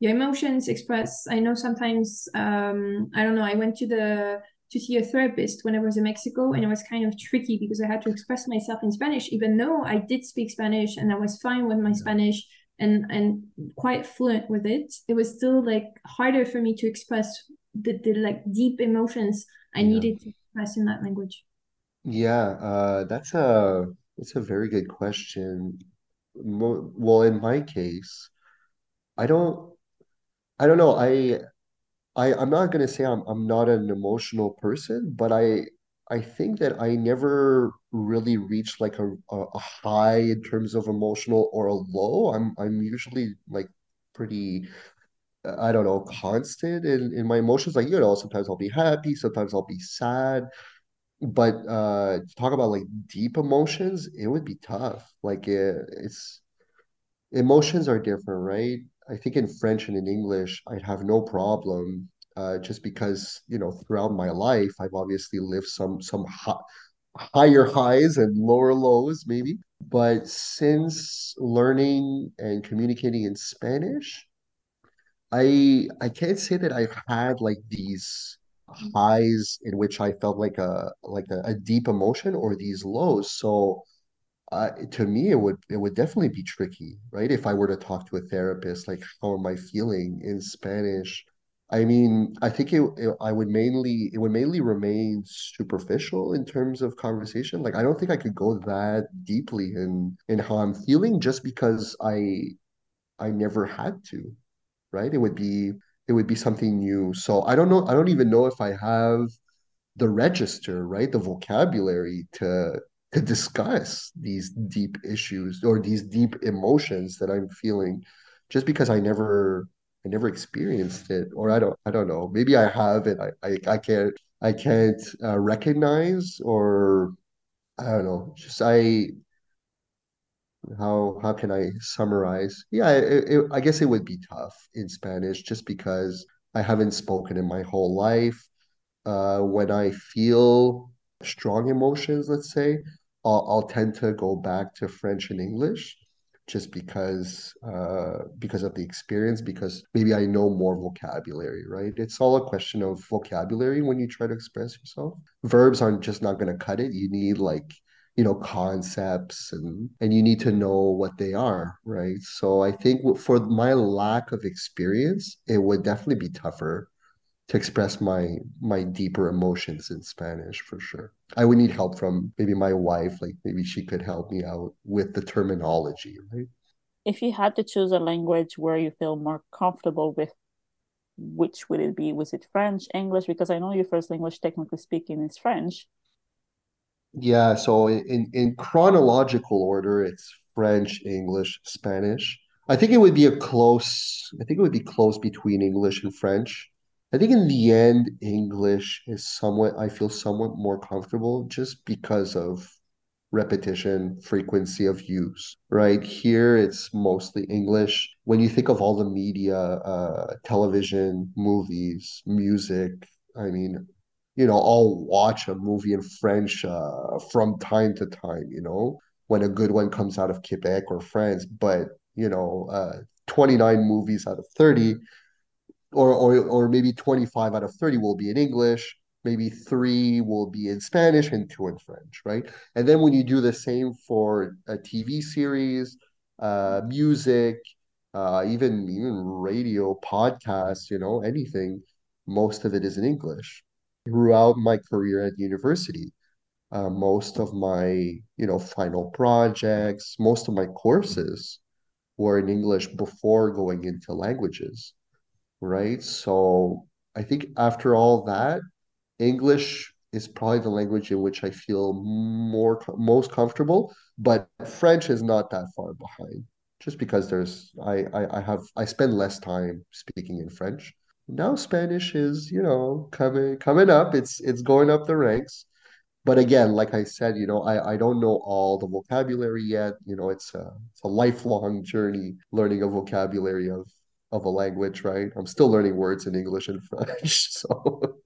your emotions, express, I know sometimes, um, I don't know, I went to the to see a therapist when I was in Mexico, and it was kind of tricky because I had to express myself in Spanish, even though I did speak Spanish and I was fine with my Spanish and and quite fluent with it. It was still like harder for me to express the, the like deep emotions I Yeah. needed to express in that language. Yeah, uh, that's a that's a very good question. Well, in my case, I don't I don't know. I I I'm not gonna say I'm I'm not an emotional person, but I I think that I never really reached like a a, a high in terms of emotional or a low. I'm I'm usually like pretty I don't know constant in in my emotions. Like you know, sometimes I'll be happy, sometimes I'll be sad. But uh, to talk about like deep emotions, it would be tough. Like uh, it's emotions are different, right? I think in French and in English, I'd have no problem, uh, just because, you know, throughout my life, I've obviously lived some some hi higher highs and lower lows, maybe. But since learning and communicating in Spanish, I I can't say that I've had like these highs in which I felt like a like a, a deep emotion or these lows. So uh, to me, it would it would definitely be tricky, right? If I were to talk to a therapist, like how am I feeling in Spanish? I mean, I think it, it I would mainly it would mainly remain superficial in terms of conversation. Like I don't think I could go that deeply in in how I'm feeling just because I I never had to right? It would be it would be something new. So I don't know. I don't even know if I have the register, right? The vocabulary to to discuss these deep issues or these deep emotions that I'm feeling, just because I never I never experienced it, or I don't I don't know. Maybe I have it. I I, I can't I can't uh, recognize or I don't know. Just I how how can I summarize? Yeah, it, it, I guess it would be tough in Spanish just because I haven't spoken in my whole life. Uh, when I feel strong emotions, let's say, I'll, I'll tend to go back to French and English just because uh, because of the experience, because maybe I know more vocabulary, right? It's all a question of vocabulary when you try to express yourself. Verbs aren't just not going to cut it. You need like you know concepts and and you need to know what they are right so i think for my lack of experience it would definitely be tougher to express my my deeper emotions in spanish for sure i would need help from maybe my wife like maybe she could help me out with the terminology right If you had to choose a language where you feel more comfortable with, which would it be? Was it French, English? Because I know your first language, technically speaking, is French. Yeah so in in chronological order it's french english spanish I think it would be a close, I think it would be close between English and French. I think in the end, English is somewhat, I feel somewhat more comfortable just because of repetition, frequency of use, right? Here it's mostly English. When you think of all the media, uh, television, movies, music, I mean, you know, I'll watch a movie in French uh, from time to time, you know, when a good one comes out of Quebec or France, but you know, uh, 29 movies out of 30 or, or or maybe 25 out of 30 will be in English, maybe three will be in Spanish and two in French, right? And then when you do the same for a TV series, uh, music, uh, even even radio, podcasts, you know, anything, most of it is in English. Throughout my career at university, uh, most of my, you know, final projects, most of my courses were in English before going into languages right? So I think after all that, English is probably the language in which I feel more most comfortable, but French is not that far behind. Just because there's I, I, I have I spend less time speaking in French. Now Spanish is, you know, coming coming up. It's it's going up the ranks. But again, like I said, you know, I, I don't know all the vocabulary yet. You know, it's a it's a lifelong journey learning a vocabulary of of a language, right? I'm still learning words in English and French. So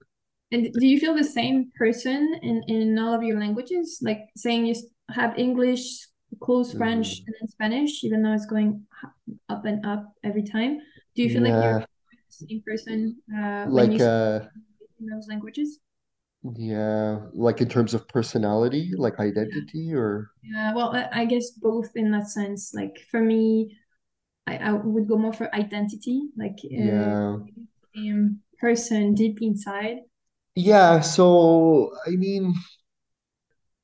And do you feel the same person in in all of your languages? Like saying you have English, close French, mm, and then Spanish, even though it's going up and up every time. Do you feel like you're yeah, same person uh, when you like uh in those languages? yeah, like in terms of personality, like identity or Yeah, well, I guess both in that sense. Like for me, I, I would go more for identity, like uh, yeah. person deep inside. Yeah, so I mean,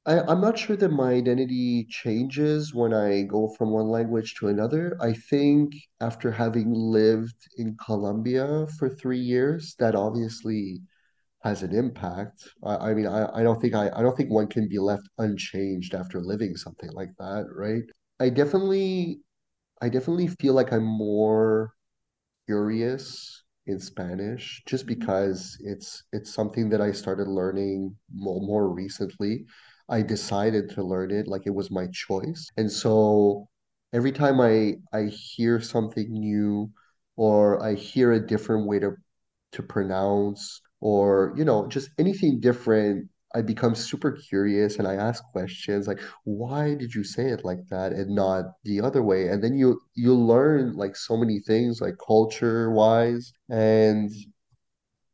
I, I'm not sure that my identity changes when I go from one language to another. I think after having lived in Colombia for three years, that obviously has an impact. I, I mean, I, I don't think I, I don't think one can be left unchanged after living something like that, right? I definitely I definitely feel like I'm more curious in Spanish just mm-hmm. because it's it's something that I started learning more, more recently. I decided to learn it like it was my choice. And so every time I I hear something new or I hear a different way to to pronounce or you know just anything different I become super curious and I ask questions like why did you say it like that and not the other way and then you you learn like so many things like culture wise and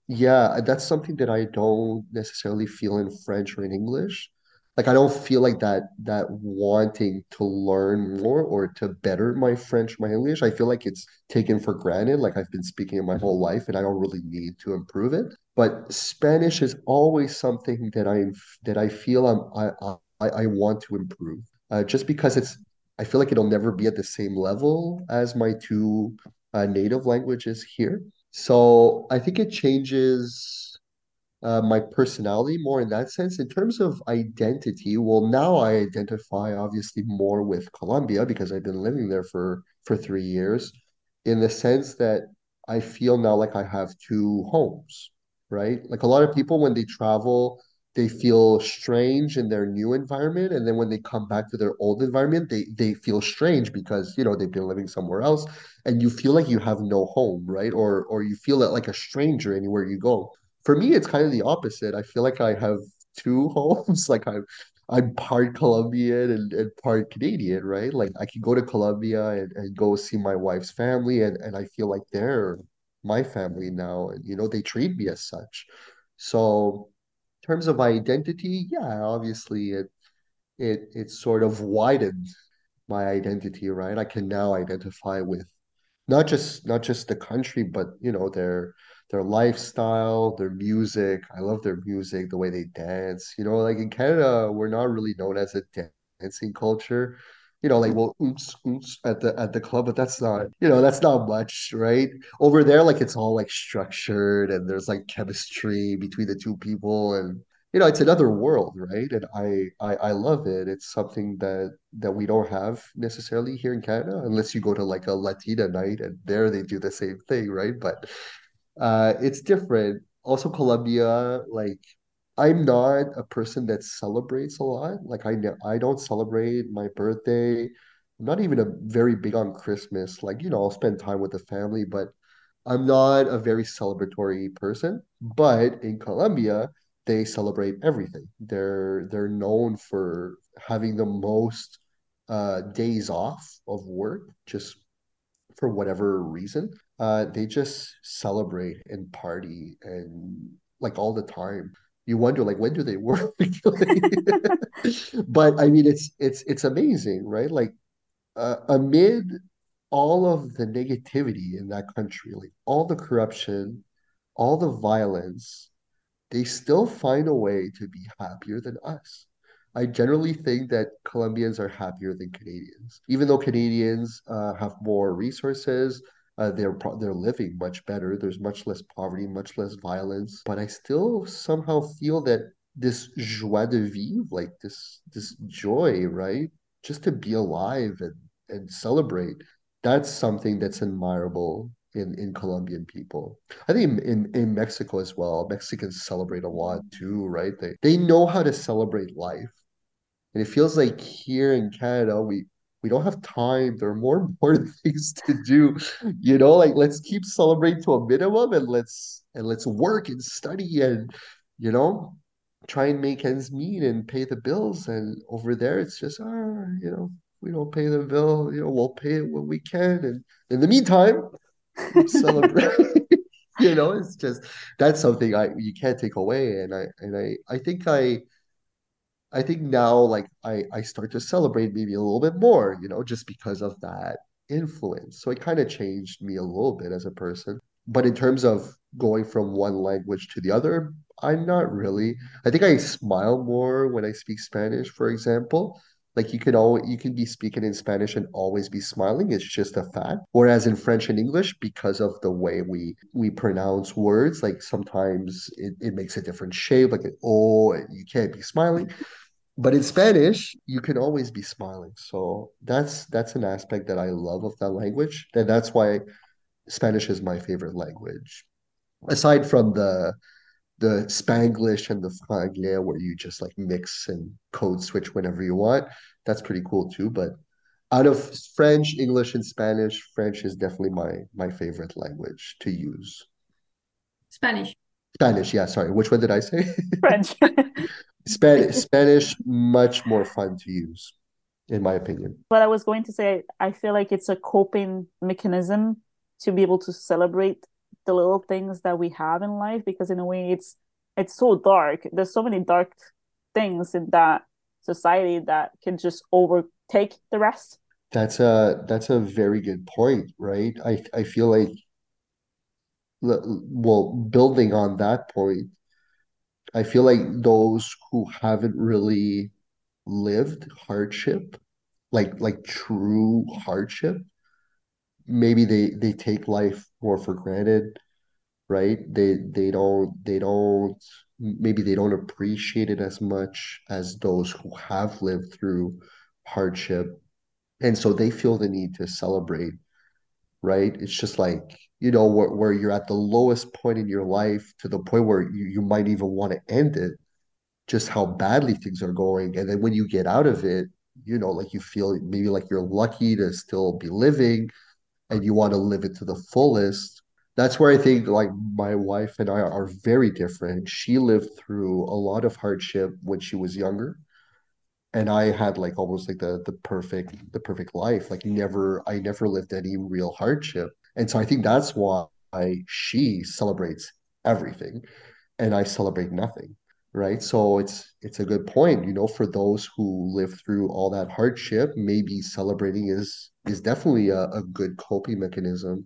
yeah, that's something that I don't necessarily feel in French or in English. Like I don't feel like that that wanting to learn more or to better my French, my English. I feel like it's taken for granted. Like I've been speaking it my whole life and I don't really need to improve it. But Spanish is always something that I'm that I feel I'm I I, I want to improve. Uh, just because it's I feel like it'll never be at the same level as my two uh, native languages here. So I think it changes uh, my personality more in that sense. In terms of identity, well, now I identify obviously more with Colombia because I've been living there for for three years, in the sense that I feel now like I have two homes, right? Like a lot of people when they travel, they feel strange in their new environment, and then when they come back to their old environment, they they feel strange because you know they've been living somewhere else, and you feel like you have no home, right? Or or you feel like a stranger anywhere you go for me, it's kind of the opposite. I feel like I have two homes. Like I'm I'm part Colombian and, and part Canadian, right? Like I can go to Colombia and, and go see my wife's family and, and I feel like they're my family now. And you know, they treat me as such. So in terms of identity, yeah, obviously it it it sort of widened my identity, right? I can now identify with not just not just the country, but you know their their lifestyle, their music. I love their music, the way they dance. You know, like in Canada, we're not really known as a dancing culture. You know, like well, oops, oops at the at the club, but that's not, you know, that's not much, right? Over there, like it's all like structured and there's like chemistry between the two people, and you know, it's another world, right? And I, I I love it. It's something that that we don't have necessarily here in Canada, unless you go to like a Latina night and there they do the same thing, right? But uh, it's different. Also, Colombia, like I'm not a person that celebrates a lot. Like I I don't celebrate my birthday. I'm not even a very big on Christmas. Like, you know, I'll spend time with the family, but I'm not a very celebratory person. But in Colombia, they celebrate everything. They're they're known for having the most uh, days off of work, just for whatever reason. Uh, they just celebrate and party and like all the time. You wonder like when do they work? But I mean it's it's it's amazing, right? Like uh, amid all of the negativity in that country, like all the corruption, all the violence, they still find a way to be happier than us. I generally think that Colombians are happier than Canadians, even though Canadians uh, have more resources. Uh, they're they're living much better. There's much less poverty, much less violence. But I still somehow feel that this joie de vivre, like this this joy, right? Just to be alive and and celebrate, that's something that's admirable in in Colombian people. I think in, in, in Mexico as well, Mexicans celebrate a lot too, right? They they know how to celebrate life. And it feels like here in Canada, we we don't have time. There are more important things to do. You know, like let's keep celebrating to a minimum and let's and let's work and study and you know try and make ends meet and pay the bills. And over there it's just ah, you know, we don't pay the bill, you know, we'll pay it when we can. And in the meantime, keep celebrating. You know, it's just that's something I you can't take away. And I and I I think I I think now like I I start to celebrate maybe a little bit more, you know, just because of that influence. So it kind of changed me a little bit as a person. But in terms of going from one language to the other, I'm not really. I think I smile more when I speak Spanish, for example. Like you could always you can be speaking in Spanish and always be smiling. It's just a fact. Whereas in French and English, because of the way we we pronounce words, like sometimes it, it makes a different shape, like oh, you can't be smiling but in Spanish, you can always be smiling. So that's that's an aspect that I love of that language. And that's why Spanish is my favorite language. Aside from the the Spanglish and the Franglais, where you just like mix and code switch whenever you want, that's pretty cool too. But out of French, English, and Spanish, French is definitely my my favorite language to use. Spanish. Spanish, yeah, sorry. Which one did I say? French. Spanish, Spanish, much more fun to use, in my opinion. But I was going to say, I feel like it's a coping mechanism to be able to celebrate the little things that we have in life because in a way it's it's so dark. There's so many dark things in that society that can just overtake the rest. That's a that's a very good point, right? I I feel like well, building on that point, I feel like those who haven't really lived hardship, like like true hardship, maybe they they take life more for granted, right? They they don't they don't maybe they don't appreciate it as much as those who have lived through hardship. And so they feel the need to celebrate, right? It's just like, you know, where, where you're at the lowest point in your life to the point where you, you might even want to end it just how badly things are going. And then when you get out of it, you know, like you feel maybe like you're lucky to still be living and you want to live it to the fullest. That's where I think like my wife and I are very different. She lived through a lot of hardship when she was younger. And I had like almost like the the perfect the perfect life. Like never I never lived any real hardship. And so I think that's why she celebrates everything and I celebrate nothing right? So it's it's a good point, you know, for those who live through all that hardship, maybe celebrating is is definitely a, a good coping mechanism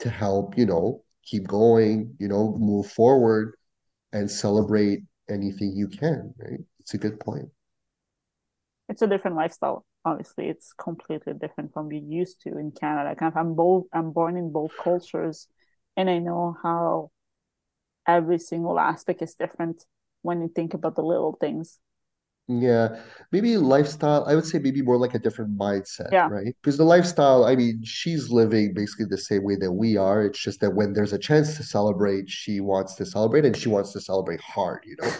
to help, you know, keep going, you know, move forward and celebrate anything you can, right? It's a good point. It's a different lifestyle. Obviously, it's completely different from we used to in Canada. Kind of, I'm both. I'm born in both cultures, and I know how every single aspect is different when you think about the little things. Yeah, maybe lifestyle, I would say maybe more like a different mindset, Yeah. right? Because the lifestyle, I mean, she's living basically the same way that we are. It's just that when there's a chance to celebrate, she wants to celebrate and she wants to celebrate hard, you know?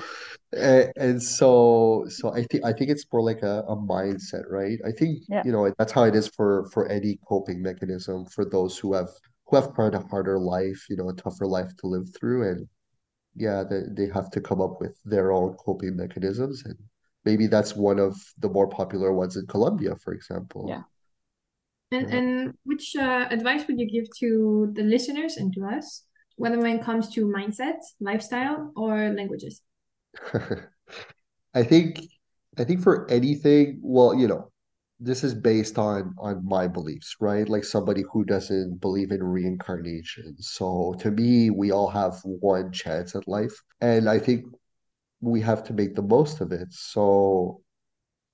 And, and so so I think I think it's more like a, a mindset, right? I think, Yeah. you know, that's how it is for for any coping mechanism for those who have who have quite a harder life, you know, a tougher life to live through. And yeah, they, they have to come up with their own coping mechanisms. And maybe that's one of the more popular ones in Colombia, for example. Yeah. And Yeah. and which uh, advice would you give to the listeners and to us, whether when it comes to mindset, lifestyle, or languages? I think I think for anything, well, you know, this is based on on my beliefs, right? Like somebody who doesn't believe in reincarnation. So to me, we all have one chance at life, and I think we have to make the most of it. So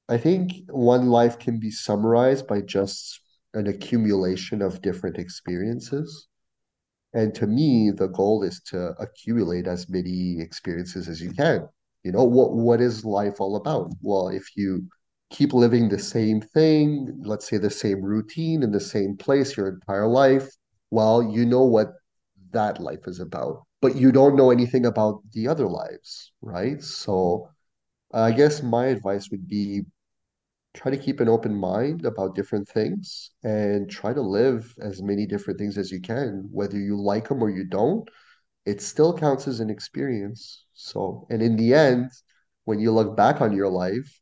I think one life can be summarized by just an accumulation of different experiences. And to me, the goal is to accumulate as many experiences as you can. You know, what what is life all about? Well, if you keep living the same thing, let's say the same routine in the same place your entire life, well, you know what that life is about, but you don't know anything about the other lives, right? So I guess my advice would be try to keep an open mind about different things and try to live as many different things as you can, whether you like them or you don't. It still counts as an experience. So, and in the end, when you look back on your life,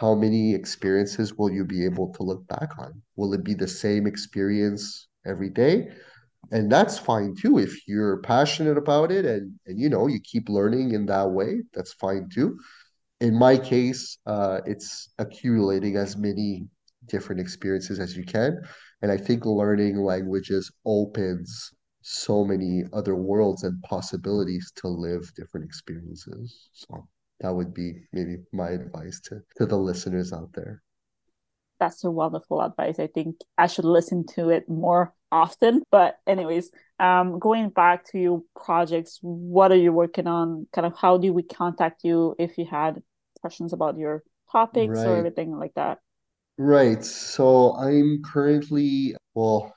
how many experiences will you be able to look back on? Will it be the same experience every day? And that's fine too. If you're passionate about it and and you know you keep learning in that way, that's fine too in my case, uh, it's accumulating as many different experiences as you can. And I think learning languages opens so many other worlds and possibilities to live different experiences. So that would be maybe my advice to, to the listeners out there. That's a wonderful advice. I think I should listen to it more often. But anyways, um, going back to your projects, what are you working on? Kind of how do we contact you if you had questions about your topics or anything like that? right. So I'm currently, well,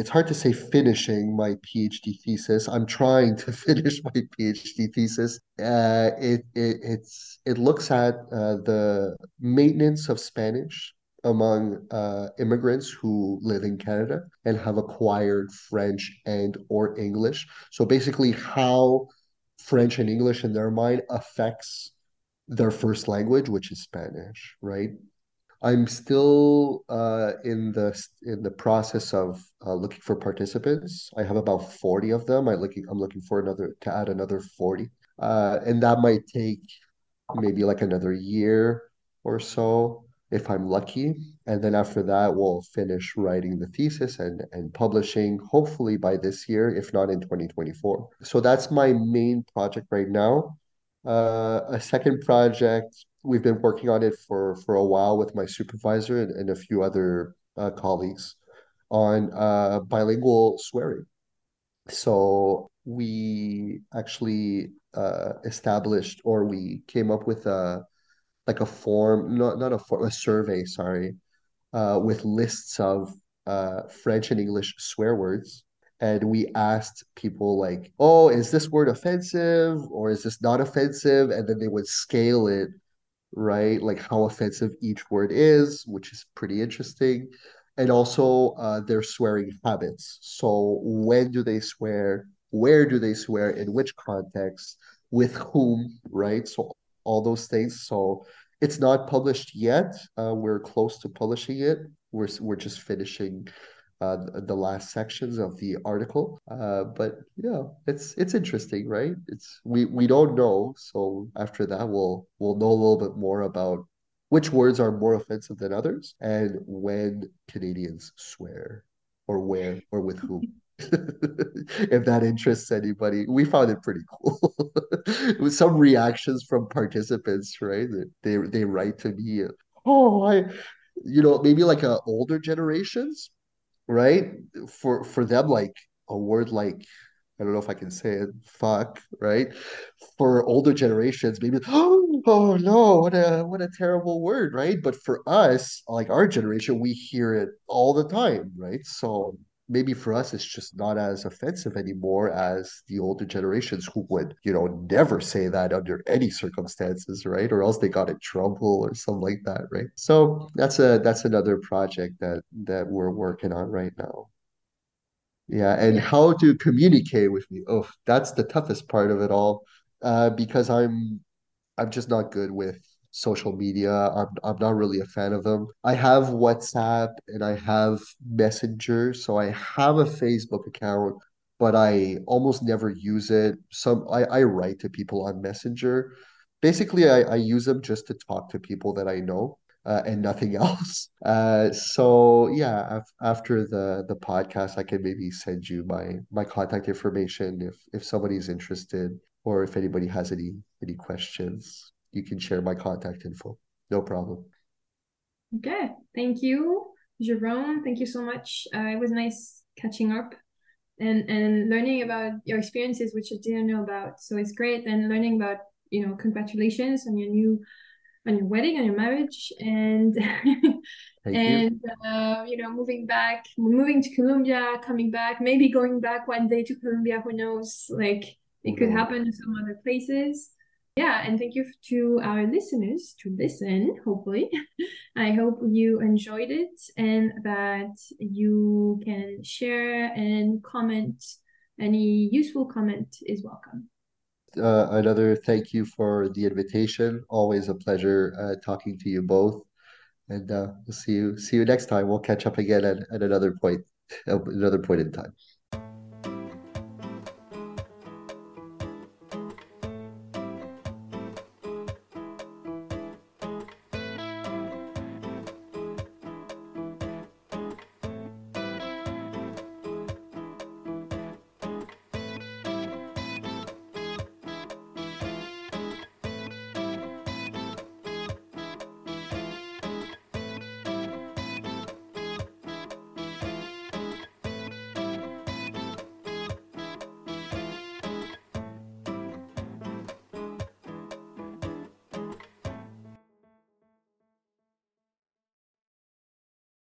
it's hard to say finishing my PhD thesis. I'm trying to finish my PhD thesis. Uh, it, it it's it looks at uh, the maintenance of Spanish among uh, immigrants who live in Canada and have acquired French and or English. So basically, how French and English in their mind affects their first language, which is Spanish, right? I'm still uh, in the in the process of uh, looking for participants. I have about 40 of them. I looking I'm looking for another to add another 40. Uh, and that might take maybe like another year or so if I'm lucky. And then after that, we'll finish writing the thesis and and publishing hopefully by this year, if not in 2024. So that's my main project right now. Uh, a second project, we've been working on it for for a while with my supervisor and, and a few other uh, colleagues on uh, bilingual swearing. So we actually uh, established or we came up with a like a form, not not a form, a survey, sorry, uh, with lists of uh, French and English swear words. And we asked people like, oh, is this word offensive or is this not offensive? And then they would scale it, right? Like how offensive each word is, which is pretty interesting. And also uh, their swearing habits. So when do they swear? Where do they swear? In which context? With whom, right? So all those things. So it's not published yet. Uh, we're close to publishing it. We're we're just finishing uh, the, last sections of the article. Uh, but yeah, it's it's interesting, right? It's we we don't know. So after that, we'll we'll know a little bit more about which words are more offensive than others and when Canadians swear or where or with whom. If that interests anybody, we found it pretty cool. With some reactions from participants, right? They they write to me, oh, I, you know, maybe like uh, older generations, right? For for them, like a word like I don't know if I can say it, fuck, right? For older generations, maybe, oh, oh no, what a what a terrible word, right? But for us, like our generation, we hear it all the time, right? So maybe for us it's just not as offensive anymore as the older generations who would, you know, never say that under any circumstances, right? Or else they got in trouble or something like that, right? So that's a that's another project that that we're working on right now. Yeah, and how to communicate with me. Oh, that's the toughest part of it all. Uh, because I'm I'm just not good with social media. I'm I'm not really a fan of them. I have WhatsApp and I have Messenger, so I have a Facebook account, but I almost never use it. Some I, I write to people on Messenger. Basically, I, I use them just to talk to people that I know. Uh, and nothing else. Uh, so yeah, af after the the podcast, I can maybe send you my my contact information if if somebody's interested or if anybody has any any questions, you can share my contact info. No problem. Okay. Thank you, Jerome. Thank you so much. Uh, it was nice catching up and and learning about your experiences, which I didn't know about. So it's great and learning about, you know, congratulations on your new on your wedding, on your marriage, and Thank you. and uh, you know, moving back, moving to Colombia, coming back, maybe going back one day to Colombia, who knows? Like it could happen in some other places. Yeah, and thank you to our listeners to listen, hopefully. I hope you enjoyed it and that you can share and comment. Any useful comment is welcome. Uh, another thank you for the invitation. Always a pleasure uh, talking to you both. And uh, we'll see you see you next time. We'll catch up again at, at another point, another point in time.